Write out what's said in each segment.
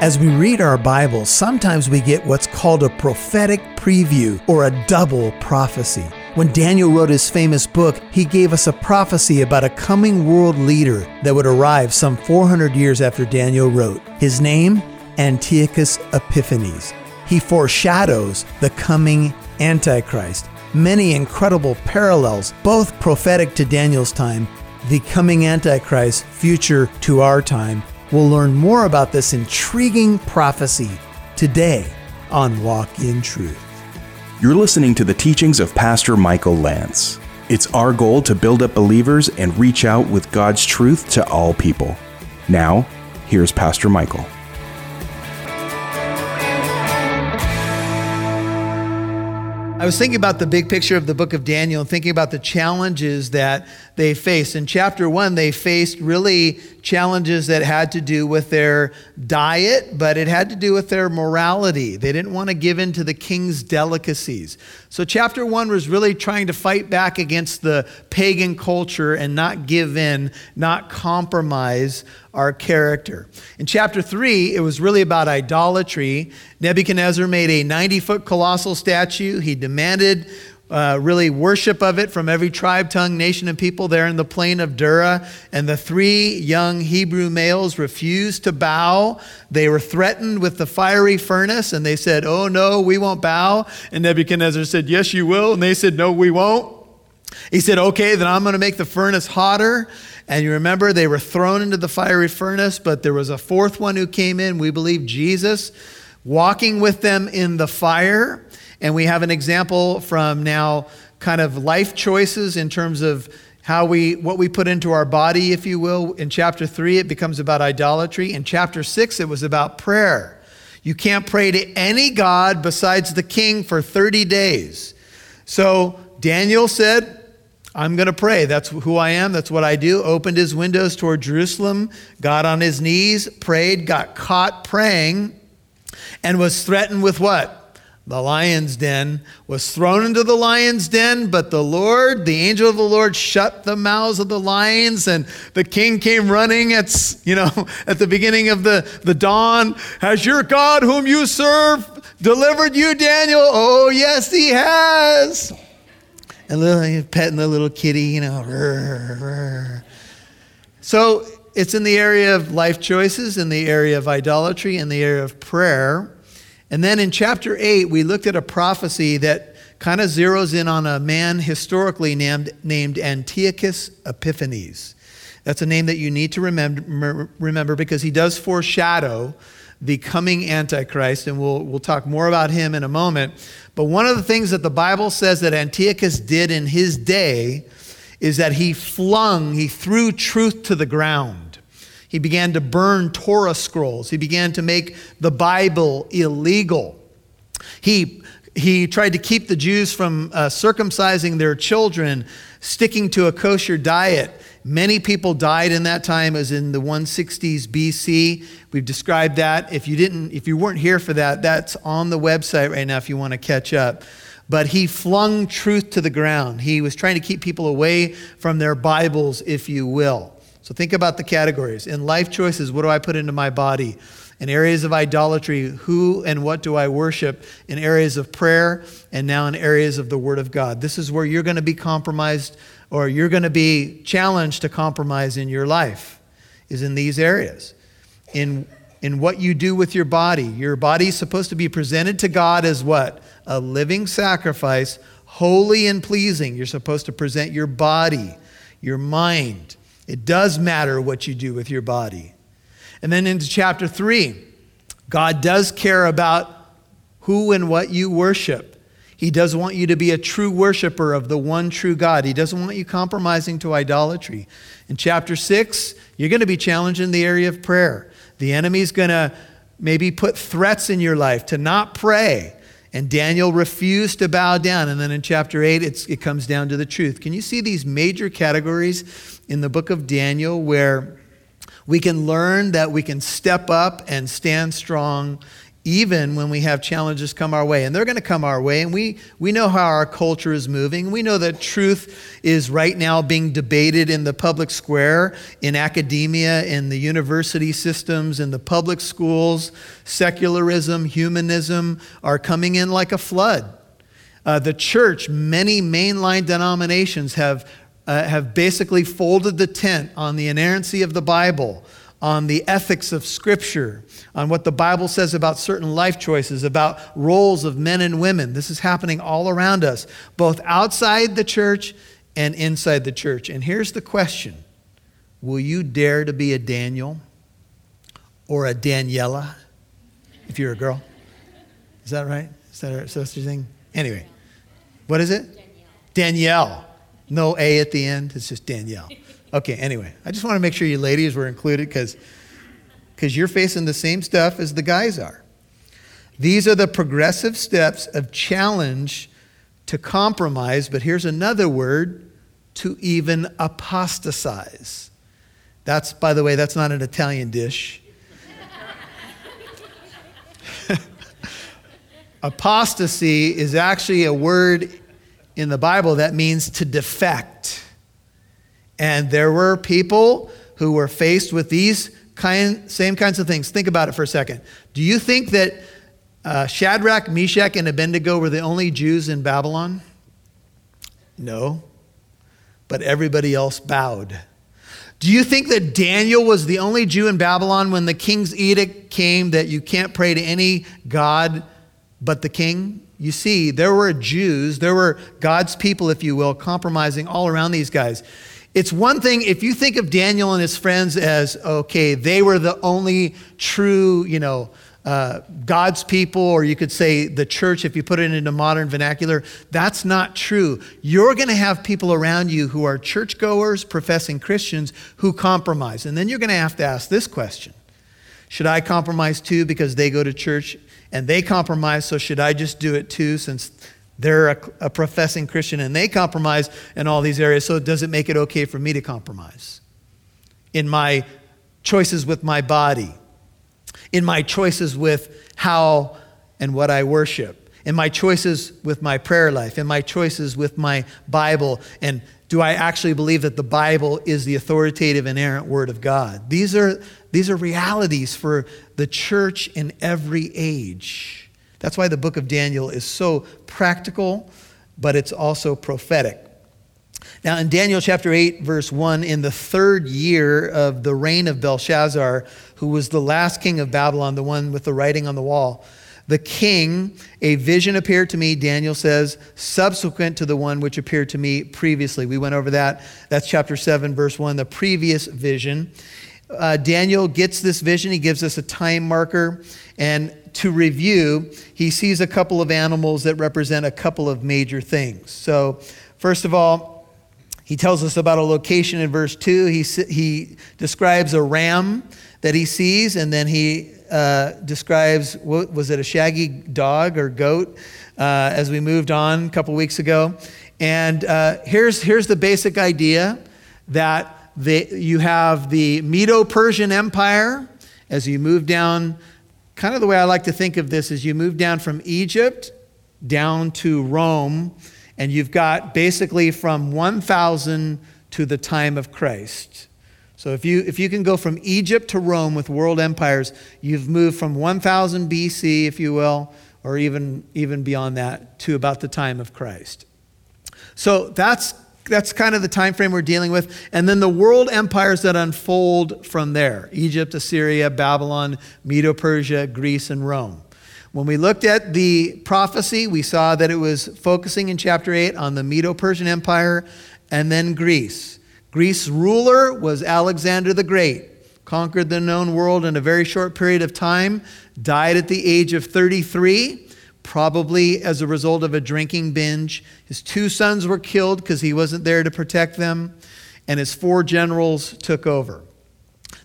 As we read our Bible, sometimes we get what's called a prophetic preview or a double prophecy. When Daniel wrote his famous book, he gave us a prophecy about a coming world leader that would arrive some 400 years after Daniel wrote. His name? Antiochus Epiphanes. He foreshadows the coming Antichrist. Many incredible parallels, both prophetic to Daniel's time, the coming Antichrist, future to our time, We'll learn more about this intriguing prophecy today on Walk in Truth. You're listening to the teachings of Pastor Michael Lance. It's our goal to build up believers and reach out with God's truth to all people. Now, here's Pastor Michael. I was thinking about the big picture of the book of Daniel and thinking about the challenges that they faced. In chapter one, they faced really challenges that had to do with their diet, but it had to do with their morality. They didn't want to give in to the king's delicacies. So, chapter one was really trying to fight back against the pagan culture and not give in, not compromise our character. In chapter 3, it was really about idolatry. Nebuchadnezzar made a 90 foot colossal statue. He demanded uh, really worship of it from every tribe, tongue, nation, and people there in the plain of Dura. And the three young Hebrew males refused to bow. They were threatened with the fiery furnace, and they said, Oh, no, we won't bow. And Nebuchadnezzar said, Yes, you will. And they said, No, we won't. He said, Okay, then I'm going to make the furnace hotter. And you remember they were thrown into the fiery furnace, but there was a fourth one who came in, we believe Jesus, walking with them in the fire. And we have an example from now kind of life choices in terms of how we what we put into our body if you will in chapter 3 it becomes about idolatry in chapter 6 it was about prayer you can't pray to any god besides the king for 30 days so daniel said I'm going to pray. That's who I am. That's what I do. Opened his windows toward Jerusalem, got on his knees, prayed, got caught praying, and was threatened with what? The lion's den. Was thrown into the lion's den, but the Lord, the angel of the Lord, shut the mouths of the lions, and the king came running at, you know, at the beginning of the, the dawn. Has your God, whom you serve, delivered you, Daniel? Oh, yes, he has and little, petting the little kitty, you know. So it's in the area of life choices, in the area of idolatry, in the area of prayer. And then in chapter 8, we looked at a prophecy that kind of zeroes in on a man historically named, named Antiochus Epiphanes. That's a name that you need to remember, remember because he does foreshadow the coming Antichrist, and we'll, we'll talk more about him in a moment. But one of the things that the Bible says that Antiochus did in his day is that he flung, he threw truth to the ground. He began to burn Torah scrolls, he began to make the Bible illegal. He he tried to keep the Jews from uh, circumcising their children, sticking to a kosher diet. Many people died in that time, as in the 160s BC. We've described that. If you didn't, if you weren't here for that, that's on the website right now if you want to catch up. But he flung truth to the ground. He was trying to keep people away from their Bibles, if you will. So think about the categories. In life choices, what do I put into my body? In areas of idolatry, who and what do I worship? In areas of prayer, and now in areas of the Word of God. This is where you're going to be compromised or you're going to be challenged to compromise in your life is in these areas. In, in what you do with your body. Your body is supposed to be presented to God as what? A living sacrifice, holy and pleasing. You're supposed to present your body, your mind. It does matter what you do with your body. And then into chapter 3, God does care about who and what you worship. He does want you to be a true worshiper of the one true God. He doesn't want you compromising to idolatry. In chapter 6, you're going to be challenged in the area of prayer. The enemy's going to maybe put threats in your life to not pray. And Daniel refused to bow down. And then in chapter 8, it comes down to the truth. Can you see these major categories in the book of Daniel where we can learn that we can step up and stand strong even when we have challenges come our way. And they're going to come our way. And we, we know how our culture is moving. We know that truth is right now being debated in the public square, in academia, in the university systems, in the public schools. Secularism, humanism are coming in like a flood. Uh, the church, many mainline denominations have, uh, have basically folded the tent on the inerrancy of the Bible, on the ethics of Scripture, on what the Bible says about certain life choices, about roles of men and women. This is happening all around us, both outside the church and inside the church. And here's the question Will you dare to be a Daniel or a Daniela if you're a girl? Is that right? Is that a thing? Anyway. What is it? Danielle. Danielle. No A at the end. It's just Danielle. Okay, anyway, I just want to make sure you ladies were included because because you're facing the same stuff as the guys are. These are the progressive steps of challenge to compromise, but here's another word to even apostatize. That's, by the way, that's not an Italian dish. Apostasy is actually a word in the Bible that means to defect. And there were people who were faced with these kind, same kinds of things. Think about it for a second. Do you think that uh, Shadrach, Meshach, and Abednego were the only Jews in Babylon? No. But everybody else bowed. Do you think that Daniel was the only Jew in Babylon when the king's edict came that you can't pray to any God but the king? You see, there were Jews, there were God's people, if you will, compromising all around these guys. It's one thing if you think of Daniel and his friends as, okay, they were the only true, you know, uh, God's people, or you could say the church if you put it into modern vernacular. That's not true. You're going to have people around you who are churchgoers, professing Christians, who compromise. And then you're going to have to ask this question Should I compromise too because they go to church and they compromise, so should I just do it too since they're a, a, professing Christian and they compromise in all these areas? So does it make it okay for me to compromise in my choices with my body, in my choices with how and what I worship, in my choices with my prayer life, in my choices with my Bible, and do I actually believe that the Bible is the authoritative, and inerrant Word of God? These are, these are realities for the church in every age. That's why the book of Daniel is so practical, but it's also prophetic. Now, in Daniel chapter 8, verse 1, in the third year of the reign of Belshazzar, who was the last king of Babylon, the one with the writing on the wall, the king, a vision appeared to me, Daniel says, subsequent to the one which appeared to me previously. We went over that. That's chapter 7, verse 1, the previous vision. Uh, Daniel gets this vision. He gives us a time marker. And to review, he sees a couple of animals that represent a couple of major things. So, first of all, he tells us about a location in verse 2. He, he describes a ram that he sees, and then he uh, describes what, was it a shaggy dog or goat uh, as we moved on a couple weeks ago. And uh, here's, here's the basic idea that the, you have the Medo Persian Empire as you move down. Kind of the way I like to think of this is you move down from Egypt down to Rome, and you've got basically from 1000 to the time of Christ. So if you, if you can go from Egypt to Rome with world empires, you've moved from 1000 BC, if you will, or even, even beyond that, to about the time of Christ. So that's, that's kind of the time frame we're dealing with. And then the world empires that unfold from there Egypt, Assyria, Babylon, Medo Persia, Greece, and Rome. When we looked at the prophecy, we saw that it was focusing in chapter 8 on the Medo Persian Empire and then Greece. Greece's ruler was Alexander the Great, conquered the known world in a very short period of time, died at the age of 33, probably as a result of a drinking binge. His two sons were killed because he wasn't there to protect them, and his four generals took over.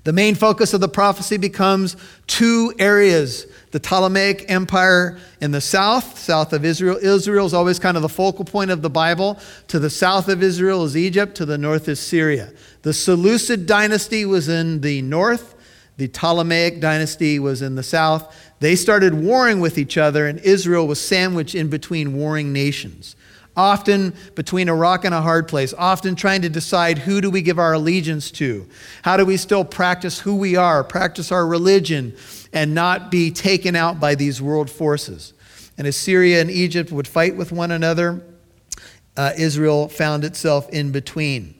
The main focus of the prophecy becomes two areas the Ptolemaic Empire in the south, south of Israel. Israel is always kind of the focal point of the Bible. To the south of Israel is Egypt, to the north is Syria. The Seleucid dynasty was in the north, The Ptolemaic dynasty was in the south. They started warring with each other, and Israel was sandwiched in between warring nations often between a rock and a hard place, often trying to decide who do we give our allegiance to? How do we still practice who we are, practice our religion, and not be taken out by these world forces? And as Syria and Egypt would fight with one another, uh, Israel found itself in between.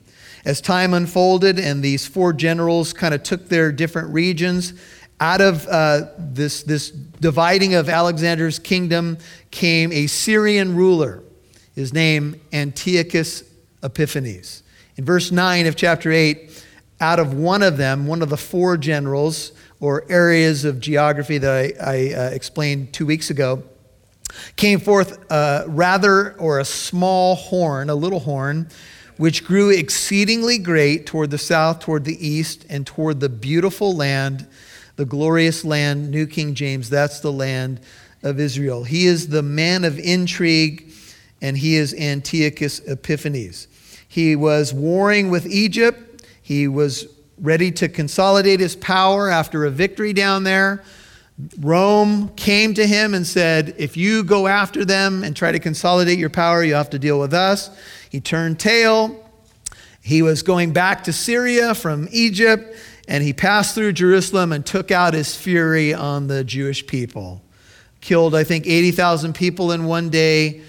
As time unfolded and these four generals kind of took their different regions, out of uh, this, this dividing of Alexander's kingdom came a Syrian ruler his name Antiochus Epiphanes. In verse 9 of chapter 8, out of one of them, one of the four generals or areas of geography that I, I uh, explained two weeks ago, came forth uh, rather or a small horn, a little horn, which grew exceedingly great toward the south, toward the east, and toward the beautiful land, the glorious land, New King James, that's the land of Israel. He is the man of intrigue and he is Antiochus Epiphanes. He was warring with Egypt. He was ready to consolidate his power after a victory down there. Rome came to him and said, If you go after them and try to consolidate your power, you have to deal with us. He turned tail. He was going back to Syria from Egypt, and he passed through Jerusalem and took out his fury on the Jewish people. Killed, I think, 80,000 people in one day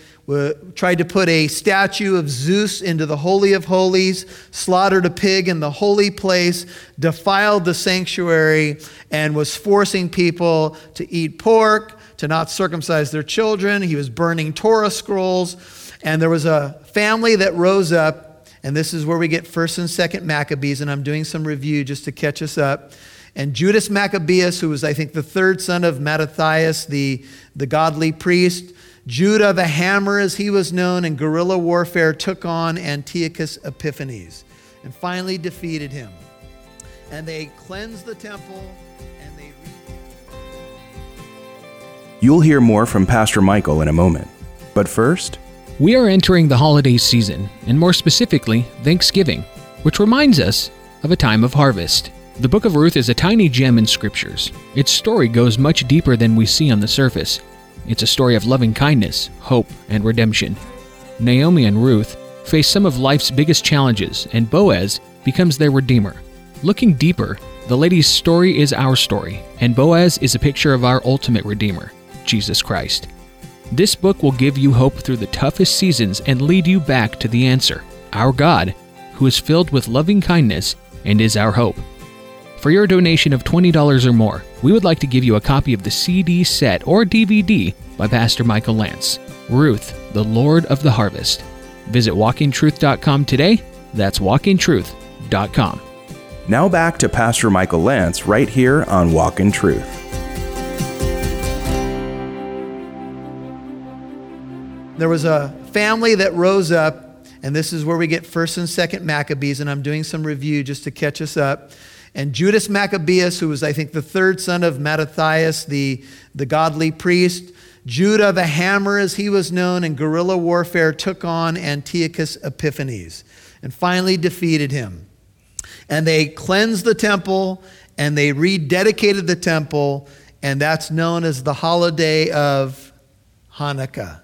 tried to put a statue of Zeus into the Holy of Holies, slaughtered a pig in the holy place, defiled the sanctuary, and was forcing people to eat pork, to not circumcise their children. He was burning Torah scrolls. And there was a family that rose up, and this is where we get 1st and 2nd Maccabees, and I'm doing some review just to catch us up. And Judas Maccabeus, who was, I think, the third son of Mattathias, the, the godly priest, Judah the Hammer, as he was known, in guerrilla warfare took on Antiochus Epiphanes and finally defeated him. And they cleansed the temple and they. You'll hear more from Pastor Michael in a moment. But first, we are entering the holiday season, and more specifically, Thanksgiving, which reminds us of a time of harvest. The book of Ruth is a tiny gem in scriptures. Its story goes much deeper than we see on the surface. It's a story of loving kindness, hope, and redemption. Naomi and Ruth face some of life's biggest challenges, and Boaz becomes their redeemer. Looking deeper, the lady's story is our story, and Boaz is a picture of our ultimate redeemer, Jesus Christ. This book will give you hope through the toughest seasons and lead you back to the answer, our God, who is filled with loving kindness and is our hope. For your donation of $20 or more, we would like to give you a copy of the CD set or DVD by Pastor Michael Lance, Ruth, the Lord of the Harvest. Visit walkintruth.com today. That's walkintruth.com. Now back to Pastor Michael Lance right here on Walk in Truth. There was a family that rose up, and this is where we get 1st and 2nd Maccabees, and I'm doing some review just to catch us up. And Judas Maccabeus, who was, I think, the third son of Mattathias, the, the godly priest, Judah the Hammer, as he was known, in guerrilla warfare took on Antiochus Epiphanes and finally defeated him. And they cleansed the temple and they rededicated the temple, and that's known as the holiday of Hanukkah.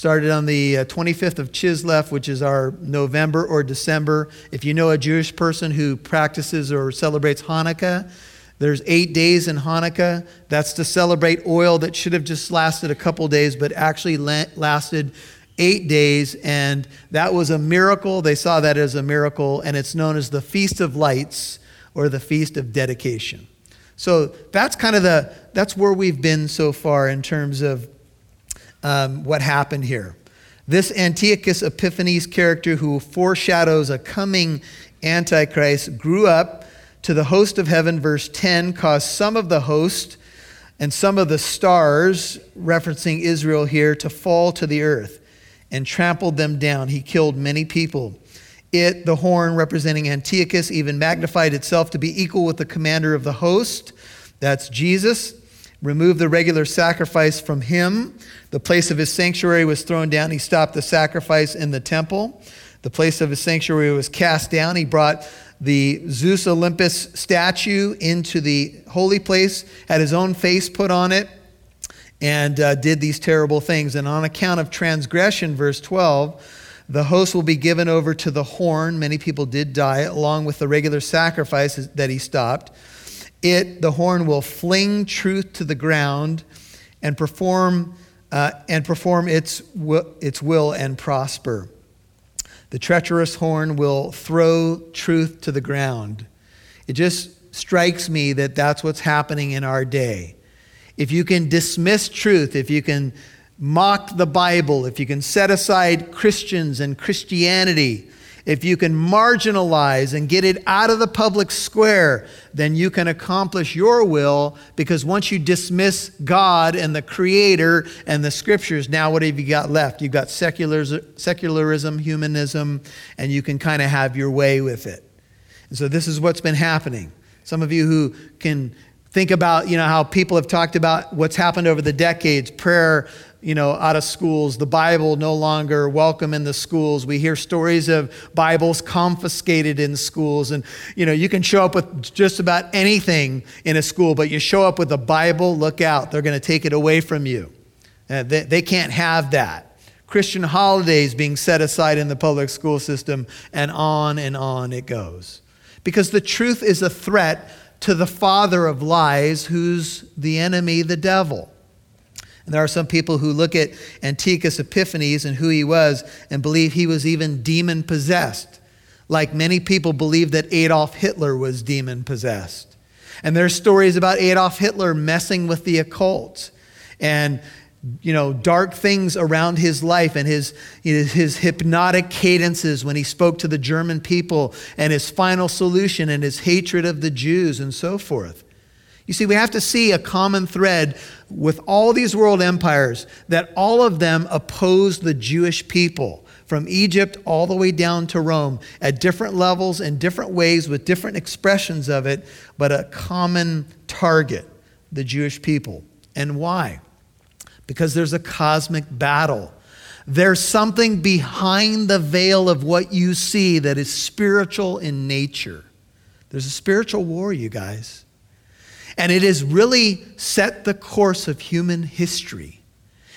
Started on the 25th uh, of Chislev, which is our November or December. If you know a Jewish person who practices or celebrates Hanukkah, there's eight days in Hanukkah. That's to celebrate oil that should have just lasted a couple days, but actually lasted eight days. And that was a miracle. They saw that as a miracle, and it's known as the Feast of Lights or the Feast of Dedication. So that's kind of the, that's where we've been so far in terms of um, what happened here. This Antiochus Epiphanes character, who foreshadows a coming Antichrist, grew up to the host of heaven, verse 10, caused some of the host and some of the stars, referencing Israel here, to fall to the earth and trampled them down. He killed many people. It, the horn representing Antiochus, even magnified itself to be equal with the commander of the host. That's Jesus removed the regular sacrifice from him. The place of his sanctuary was thrown down. He stopped the sacrifice in the temple. The place of his sanctuary was cast down. He brought the Zeus Olympus statue into the holy place, had his own face put on it, and uh, did these terrible things. And on account of transgression, verse 12, the host will be given over to the horn. Many people did die, along with the regular sacrifices that he stopped. It, the horn, will fling truth to the ground and perform, uh, and perform its, its will and prosper. The treacherous horn will throw truth to the ground. It just strikes me that that's what's happening in our day. If you can dismiss truth, if you can mock the Bible, if you can set aside Christians and Christianity, if you can marginalize and get it out of the public square, then you can accomplish your will because once you dismiss God and the Creator and the Scriptures, now what have you got left? You've got secularism, humanism, and you can kind of have your way with it. And so this is what's been happening. Some of you who can think about, you know, how people have talked about what's happened over the decades, prayer you know, out of schools, the Bible no longer welcome in the schools. We hear stories of Bibles confiscated in schools. And, you know, you can show up with just about anything in a school, but you show up with a Bible, look out, they're going to take it away from you. Uh, they, they can't have that. Christian holidays being set aside in the public school system, and on and on it goes. Because the truth is a threat to the father of lies, who's the enemy, the devil. And there are some people who look at Antiochus Epiphanes and who he was and believe he was even demon possessed, like many people believe that Adolf Hitler was demon possessed. And there's stories about Adolf Hitler messing with the occult and you know dark things around his life and his his hypnotic cadences when he spoke to the German people and his final solution and his hatred of the Jews and so forth. You see, we have to see a common thread with all these world empires that all of them oppose the Jewish people from Egypt all the way down to Rome at different levels and different ways with different expressions of it, but a common target the Jewish people. And why? Because there's a cosmic battle. There's something behind the veil of what you see that is spiritual in nature. There's a spiritual war, you guys. And it has really set the course of human history.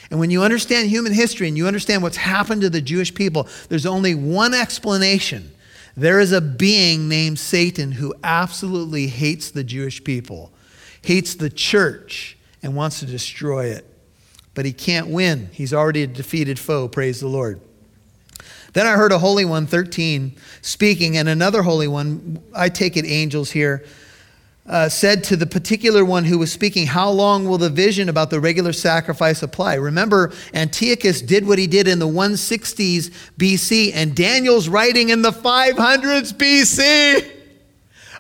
And when you understand human history and you understand what's happened to the Jewish people, there's only one explanation. There is a being named Satan who absolutely hates the Jewish people, hates the church, and wants to destroy it. But he can't win. He's already a defeated foe, praise the Lord. Then I heard a Holy One, 13, speaking, and another Holy One, I take it angels here, uh, said to the particular one who was speaking, How long will the vision about the regular sacrifice apply? Remember, Antiochus did what he did in the 160s BC, and Daniel's writing in the 500s BC,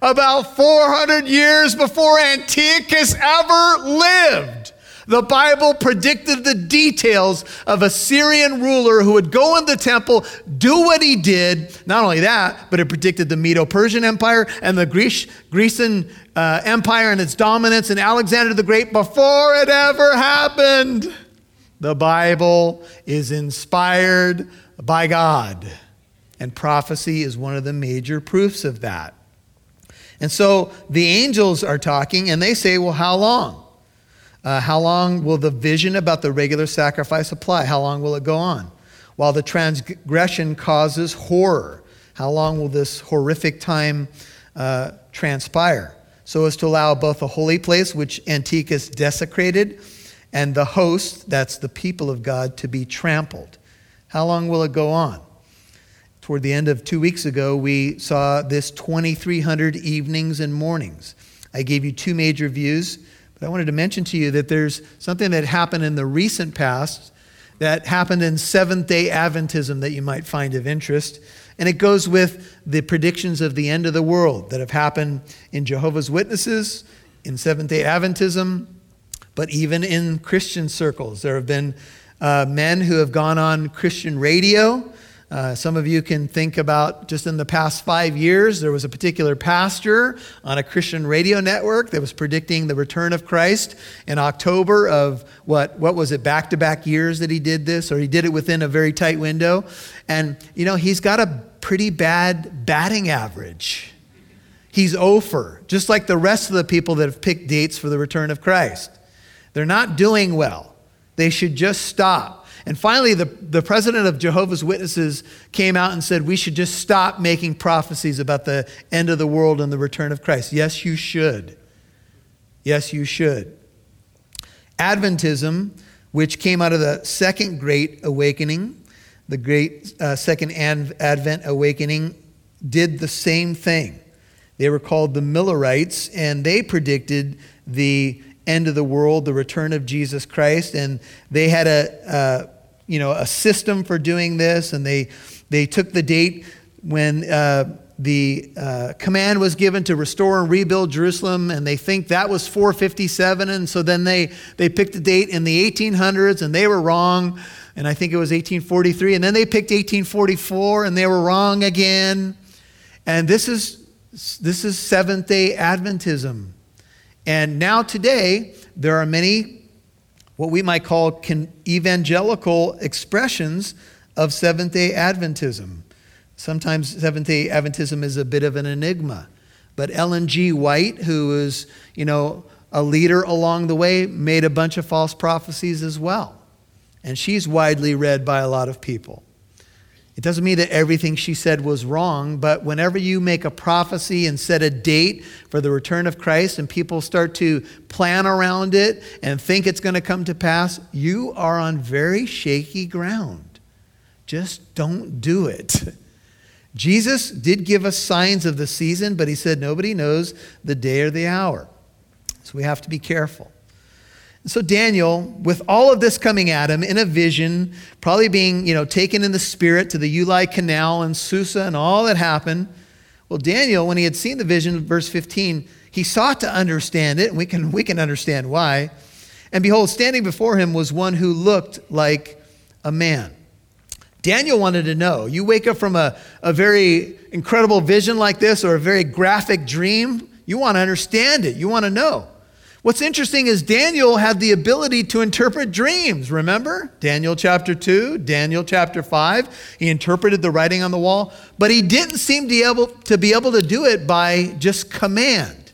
about 400 years before Antiochus ever lived. The Bible predicted the details of a Syrian ruler who would go in the temple, do what he did. Not only that, but it predicted the Medo Persian Empire and the Greece, Grecian uh, Empire and its dominance and Alexander the Great before it ever happened. The Bible is inspired by God, and prophecy is one of the major proofs of that. And so the angels are talking, and they say, Well, how long? Uh, how long will the vision about the regular sacrifice apply? How long will it go on? While the transgression causes horror, how long will this horrific time uh, transpire? So as to allow both the holy place, which Antiochus desecrated, and the host, that's the people of God, to be trampled. How long will it go on? Toward the end of two weeks ago, we saw this 2,300 evenings and mornings. I gave you two major views I wanted to mention to you that there's something that happened in the recent past that happened in Seventh day Adventism that you might find of interest. And it goes with the predictions of the end of the world that have happened in Jehovah's Witnesses, in Seventh day Adventism, but even in Christian circles. There have been uh, men who have gone on Christian radio uh, some of you can think about just in the past five years, there was a particular pastor on a Christian radio network that was predicting the return of Christ in October of what, what was it, back to back years that he did this, or he did it within a very tight window. And, you know, he's got a pretty bad batting average. He's over, just like the rest of the people that have picked dates for the return of Christ. They're not doing well. They should just stop. And finally, the, the president of Jehovah's Witnesses came out and said, We should just stop making prophecies about the end of the world and the return of Christ. Yes, you should. Yes, you should. Adventism, which came out of the second great awakening, the great uh, second Advent awakening, did the same thing. They were called the Millerites, and they predicted the end of the world, the return of Jesus Christ, and they had a, you know a system for doing this, and they they took the date when. Uh, the uh, command was given to restore and rebuild Jerusalem, and they think that was 457. And so then they, they picked a date in the 1800s, and they were wrong. And I think it was 1843. And then they picked 1844, and they were wrong again. And this is this is Seventh day Adventism. And now, today, there are many what we might call evangelical expressions of Seventh day Adventism. Sometimes Seventh day Adventism is a bit of an enigma. But Ellen G. White, who is, you know, a leader along the way, made a bunch of false prophecies as well. And she's widely read by a lot of people. It doesn't mean that everything she said was wrong, but whenever you make a prophecy and set a date for the return of Christ and people start to plan around it and think it's going to come to pass, you are on very shaky ground. Just don't do it. Jesus did give us signs of the season, but he said nobody knows the day or the hour. So we have to be careful. So Daniel, with all of this coming at him in a vision, probably being, you know, taken in the spirit to the Ulai Canal and Susa and all that happened. Well, Daniel, when he had seen the vision, verse 15, he sought to understand it, and we can, we can understand why. And behold, standing before him was one who looked like a man. Daniel wanted to know. You wake up from a, a very incredible vision like this or a very graphic dream, you want to understand it. You want to know. What's interesting is Daniel had the ability to interpret dreams, remember? Daniel chapter 2, Daniel chapter 5. He interpreted the writing on the wall, but he didn't seem to be able to, be able to do it by just command.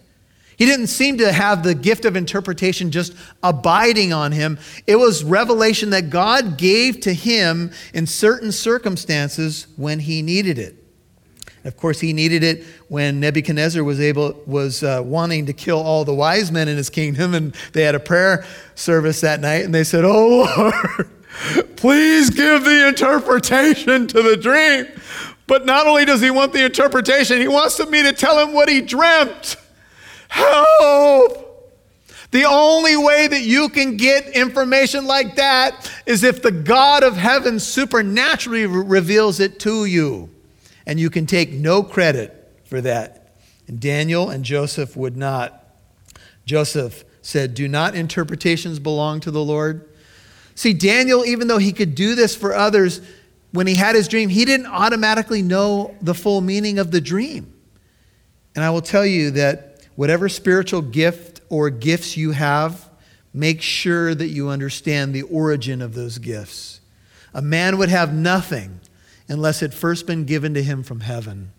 He didn't seem to have the gift of interpretation just abiding on him. It was revelation that God gave to him in certain circumstances when he needed it. Of course, he needed it when Nebuchadnezzar was able was uh, wanting to kill all the wise men in his kingdom, and they had a prayer service that night, and they said, "Oh Lord, please give the interpretation to the dream." But not only does he want the interpretation, he wants me to tell him what he dreamt. Help! The only way that you can get information like that is if the God of heaven supernaturally reveals it to you and you can take no credit for that. And Daniel and Joseph would not. Joseph said, Do not interpretations belong to the Lord? See, Daniel, even though he could do this for others, when he had his dream, he didn't automatically know the full meaning of the dream. And I will tell you that whatever spiritual gift or gifts you have, make sure that you understand the origin of those gifts. A man would have nothing unless it first been given to him from heaven.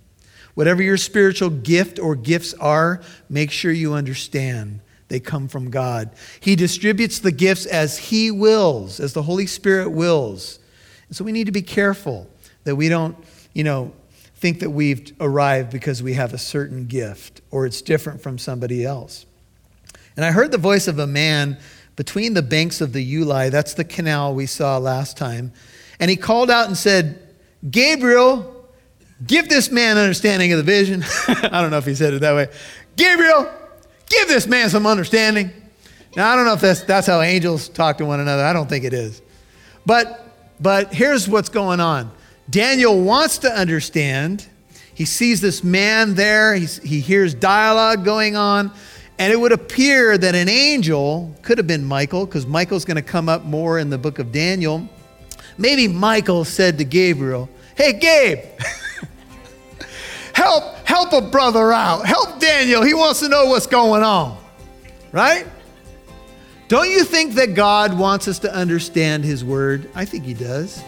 Whatever your spiritual gift or gifts are, make sure you understand they come from God. He distributes the gifts as He wills, as the Holy Spirit wills. And so we need to be careful that we don't, you know, think that we've arrived because we have a certain gift or it's different from somebody else. And I heard the voice of a man between the banks of the Ulai, that's the canal we saw last time, and he called out and said, Gabriel, give this man understanding of the vision. I don't know if he said it that way. Gabriel, give this man some understanding. Now, I don't know if that's, that's how angels talk to one another. I don't think it is. But, but here's what's going on Daniel wants to understand. He sees this man there, He's, he hears dialogue going on, and it would appear that an angel could have been Michael, because Michael's going to come up more in the book of Daniel Maybe Michael said to Gabriel, Hey, Gabe, help, help a brother out. Help Daniel. He wants to know what's going on. Right? Don't you think that God wants us to understand His Word? I think He does.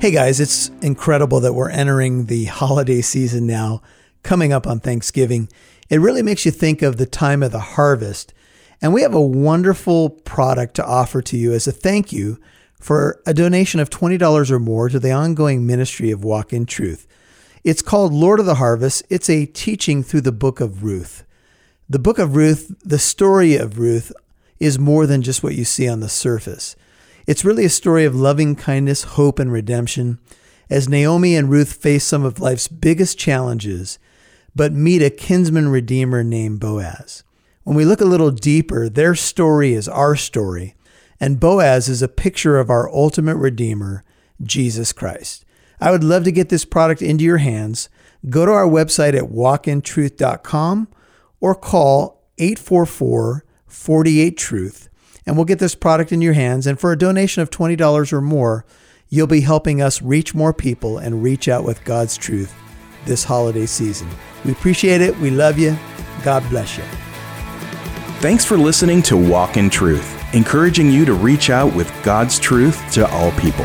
Hey guys, it's incredible that we're entering the holiday season now, coming up on Thanksgiving. It really makes you think of the time of the harvest. And we have a wonderful product to offer to you as a thank you for a donation of $20 or more to the ongoing ministry of Walk in Truth. It's called Lord of the Harvest. It's a teaching through the book of Ruth. The book of Ruth, the story of Ruth, is more than just what you see on the surface. It's really a story of loving kindness, hope, and redemption as Naomi and Ruth face some of life's biggest challenges, but meet a kinsman redeemer named Boaz. When we look a little deeper, their story is our story, and Boaz is a picture of our ultimate redeemer, Jesus Christ. I would love to get this product into your hands. Go to our website at walkintruth.com or call 844 48 Truth and we'll get this product in your hands. And for a donation of $20 or more, you'll be helping us reach more people and reach out with God's truth this holiday season. We appreciate it. We love you. God bless you. Thanks for listening to Walk in Truth, encouraging you to reach out with God's truth to all people.